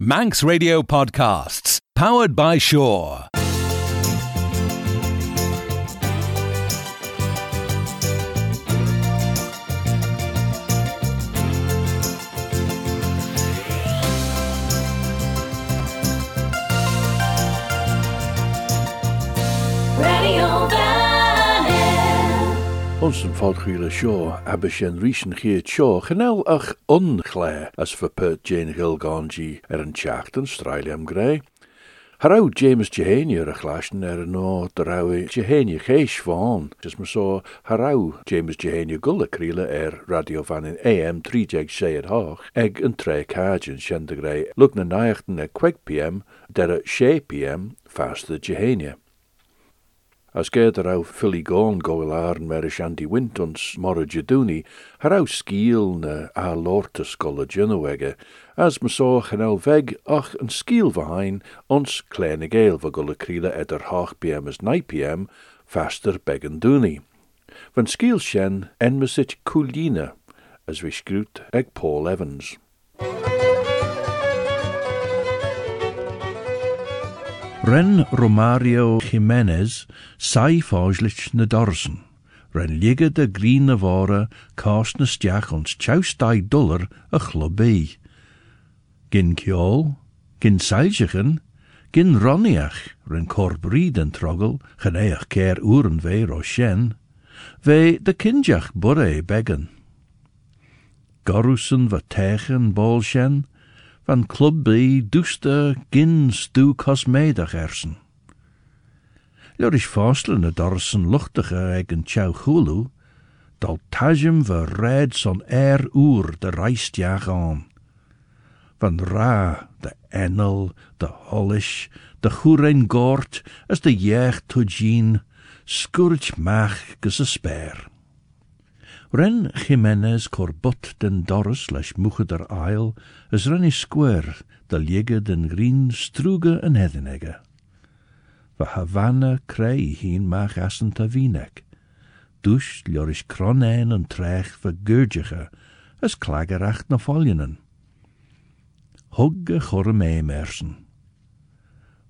Manx Radio Podcasts, powered by Shore. Ons een volgende show hebben zijn recent geert show genel ach onklaar as voor pert Jane Gilganji er een chachten strailiam grey. Harau James Jehania er glaschen er no derau Jehania gees van. Dus me so harau James Jehania gulle kriele er radio van in AM 3 jeg say het hoog. Eg een tre kajen shende grey. Look na nachten er kwek pm der she pm fast de Jehania. As geir ar fili gón gohfuil mer is anti wintons mor jadúni, har skíl na a lorta skolla djunnawege, as ma soch an el veg ach an skíl vahain ons va golla kríle eder hach pm as 9 pm faster began dúni. Van shen en me sit coolina, as vi skrút eg Paul Evans. Ren Romario Jimenez sai fáislich na dorsen. Ren ligge de grine vare cast na stiach ons a chlobé. Gin kjol, gin seiljichen, gin ronniach, ren korbrid en trogel, geneach keer uren ve ve de kinjach borre beggen. Gorusen va tegen bol shen, van club B doeste gin stu cosmedach ersen. Fastelen na dorsen luchtige eigen tjau chulu, dal tajem ve red son er oer de reistjaag aan. Van ra, de enel, de hollish, de goerein gort, as de jeeg tujien, scourge a spare. Ren Jimenez corbut den Doris leis muche der ail, as renny square de liege den green struge en hedinege. Va Havana krei hien mach assen ta vinek. Dus ljoris kronen en trech gurdige, as klagerach na foljenen. Hogge chorre meemersen.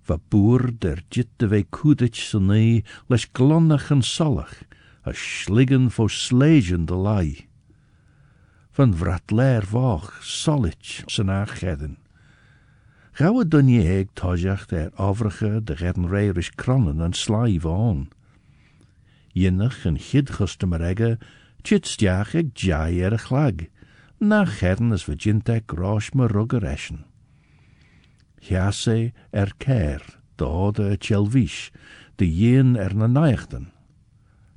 Va boer der jitte vei kudich sanee leis glonnach en solach, a voor slegen de lei. Van vrat leer vach, aangedden. Gauwe dun je heeg tojacht er overige de redden reirisch kronnen en slijf aan. Jinnach en gidguste egge, tjit stiach ik jai er a chlag, na gedden as vajintek me er keir, de tjelvish, de jen er na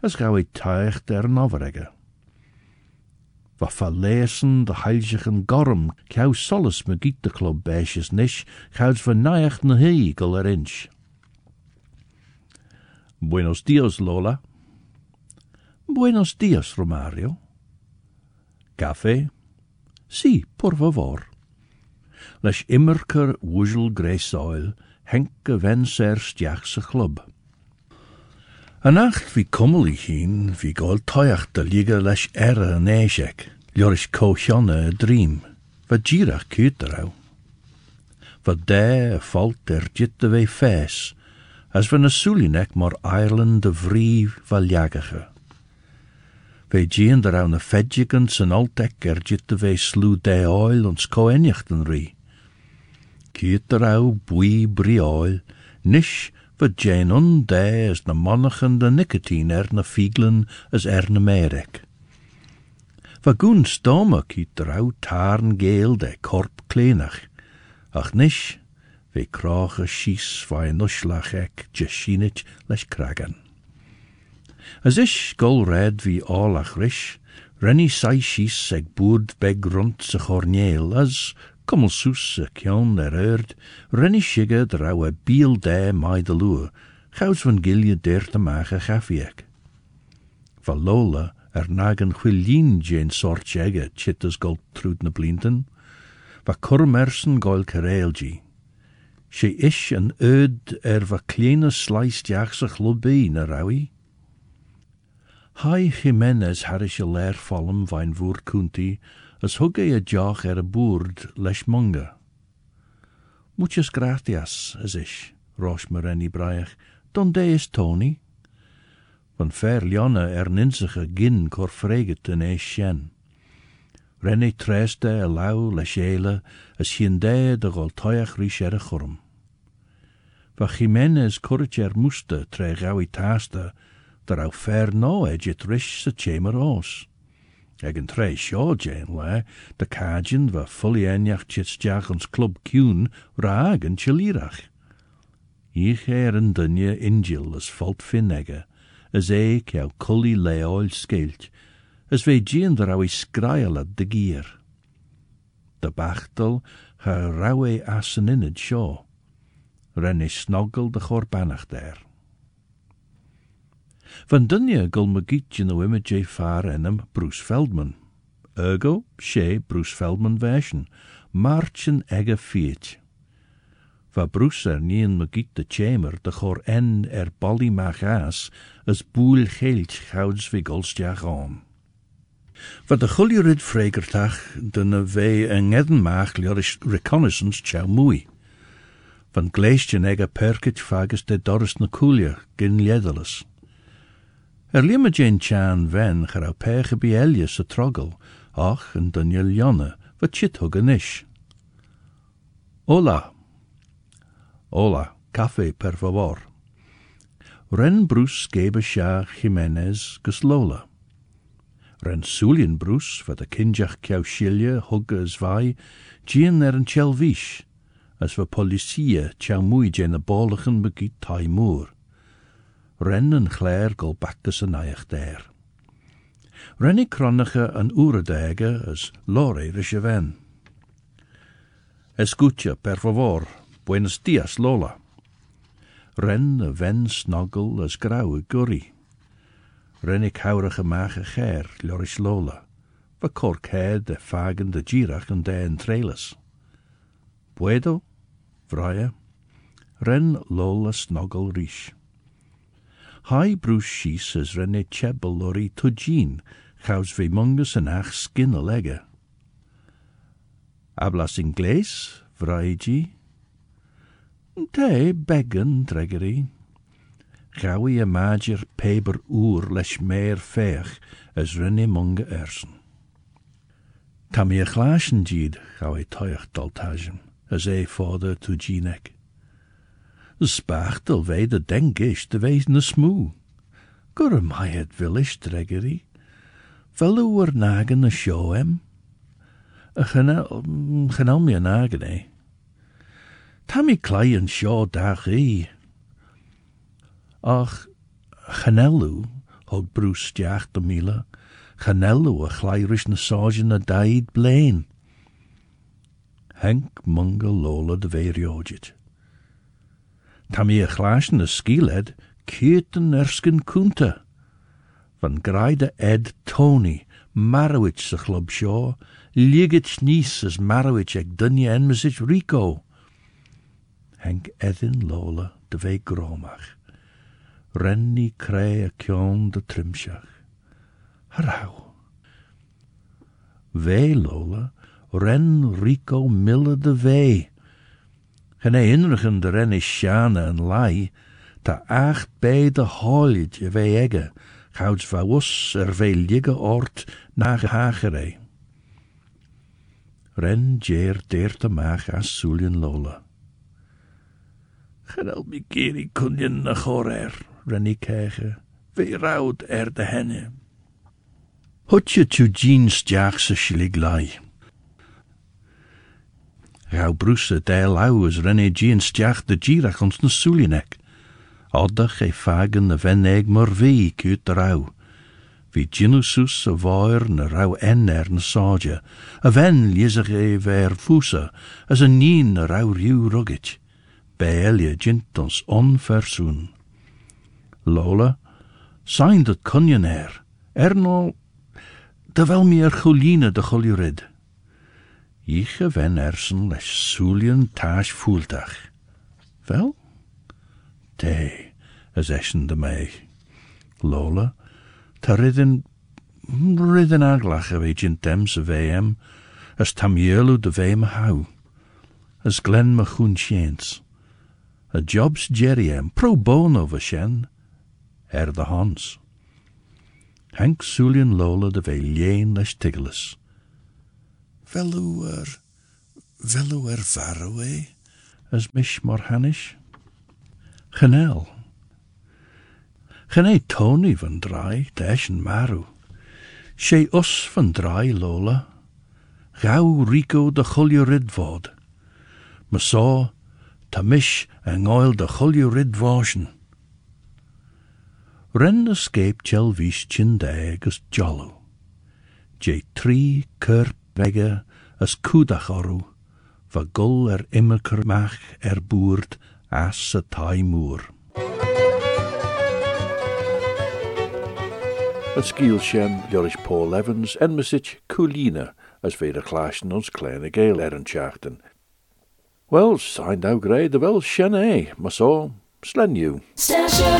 as gauw ik tuigt er an overige. Va verlezen de heiljigen gorm, kjau solis me giet de club beisjes nish, gouds van najacht na hegel er inch. Buenos dias, Lola. Buenos dias, Romario. Café? Sí, por favor. Les immerker woezel greisoil, henke wenser stiachse club. An acht vi kummel ich hin, vi gol de liga leis era a dream, va girach kuterau. Va de falt er jitte vei fes, as van a sulinek mor Ireland de vri. Vei gien derau na fedjigans an altek er jitte vei slu de oil ons koenjachten ri. Kuterau bui bri oil, nish va Jane unde as na monnichen de nicotine er na fieglen as er na merek. Va goen stome kiet drau taarn geel de korp ach nish, ve krage schies va een nuslach ek les kragen. As ish gol red vi alach rish, renny sai schies eg boerd beg rond se as Kummel soes a kjon er renny shigge drau a biel de mai de lua, gouds van gilje er nagen chwilien jane sort jegge chittas gold trud na blinten, va gol kareelgi. She ish an öd er va kleine slijst jaagse globbe na raui. Hai Jimenez har is je leer vallen vain voer kunti, as hugge a joch er a boerd leis munga. Muchas gracias, as rosh Mareni Braiach. Donde is Tony? Van fer Lionna er ninsige gin cor freget in eis shen. Renne treste a lau le shele as hiende de gol toiach rish er a churm. Va Jimenez corrich er muste tre gawi taasta, dar au fer no edget rish sa os. An tre Jane de cajin va fully eniach chits jachans club cún raag an chilirach. Ich er an dunne ingil as falt finnege, as e ceau cully le oil sceilt, as ve gian dar au scrael de gier. De bachtel ha rawe as an innid sio. Ren is snoggel de chorbanach der. Van dunne gul magietje no J. far enem Bruce Feldman. Ergo, she Bruce Feldman version, marchen egge fiet. Va Bruce er nien magiet de chamber de chor en er bolly magas as boel geilt gouds vi golstjach aan. Va de chuljurid fregertach ve en edden maag liorish reconnaissance chow mui. Van gleestjen egge perkit fagus de doris na gin. Er limme Jane Chan ven pege bi Elias a trogel, ach en Daniel Jonne, wat chit huggen ish. Hola. Hola, café per favor. Ren Bruce gebe sha Jimenez gus Lola. Ren Sulien Bruce, wat de kinjach kiau shilje hugge as vai, gien er en chelvish, as va policia chau mui jen a begiet tai. Ren en chléir gol bacchus an aiach. Renny cronige an oeredege as lore rische ven. Escucha, per favor. Buenos dias, Lola. Ren a ven snoggel as grauwe gurry. Ren ik haurige maage ger, loris Lola. Va cork head de fagen de girach en de en trailes. Puedo? Vrije. Ren Lola snoggel rish. Bruce Shees as René Chebel lori tujin, chaus ve mungus en ach skin a legge. Hablas inglés, vraigi? Te beggen, Dregery. Gawi a major peber oer lesh meer feach as René munge ersen. Ta mi a glaschen jid, gawi toich daltajem, as e fader tujinek. De spachtel wei de denk te wees na smoe. Gur my het willish Dregery. Vel oer nagen na show hem? Genel mi a nagen, eh? Tammy klei en sio dach i. Ach, chanelu, hog Bruce diach de mila, chanelu a chleirish na soja na daid blain. Henk munga lola de veiriogit. Tammy a chlash na kieten erskin kunta. Van graide Ed Tony, Marowich sa club shaw, ligit nies as dunja en mesich Rico. Henk Edin Lola de ve gromach. Renny cree a kion de trimshach. Harau. Ve Lola, ren Rico mille de ve. Gen inrigen de ren is sjane en lai, ta acht bij de holje ve egge, gouds va us er ve ligge ort na hagerij. Ren jeer deert de maag as Sulien Lola. Genel mi geri kunjen na chorer, Renny kege, ve raud er de henne. Hutje tu jeans jaagse schliglai. Rauw Bruce de lau as René jeans jaag de girach ons na Sulienek. Oddach e fagen na ven eeg mor vi kuut de rauw. Vi ginusus a na rauw en er na soja, a ven ver fusa, as a nien na rauw riw ruggit. Beelia gint ons onversoen. Lola, sein dat kunjen er, er no, de wel meer de chuljurid. Ich ven ersen les sulien taas voeltag. Wel? Te, as eschen de mei. Lola, ta ridden, ridden aglach a vegin dems a VM, as tam de VM hou. as Glen Mahun Shanes. A jobs Jerry pro bono va shen, er the Hans. Hank Sulian Lola de ve lien leis tigelis. Velú er, velú er varwe, as mish mor hanish. Chanel. Gene Tony van drai, dashen maru. She us van drai Lola. Gauw Rico de chulio ridvod. Ma saw, ta mish en oil de chulio ridvoshen. Ren escape chel vis jollo. J tri kerp vega as kudach oru, va gull er immerker mach er boerd as sa tai moer. Yn sgil sien, Joris Paul Evans, en mesich Coolina, as veder klaasjen ons kleine geel er een tjachten. Wel, zijn nou grei de wel e, maar zo, slen you. Station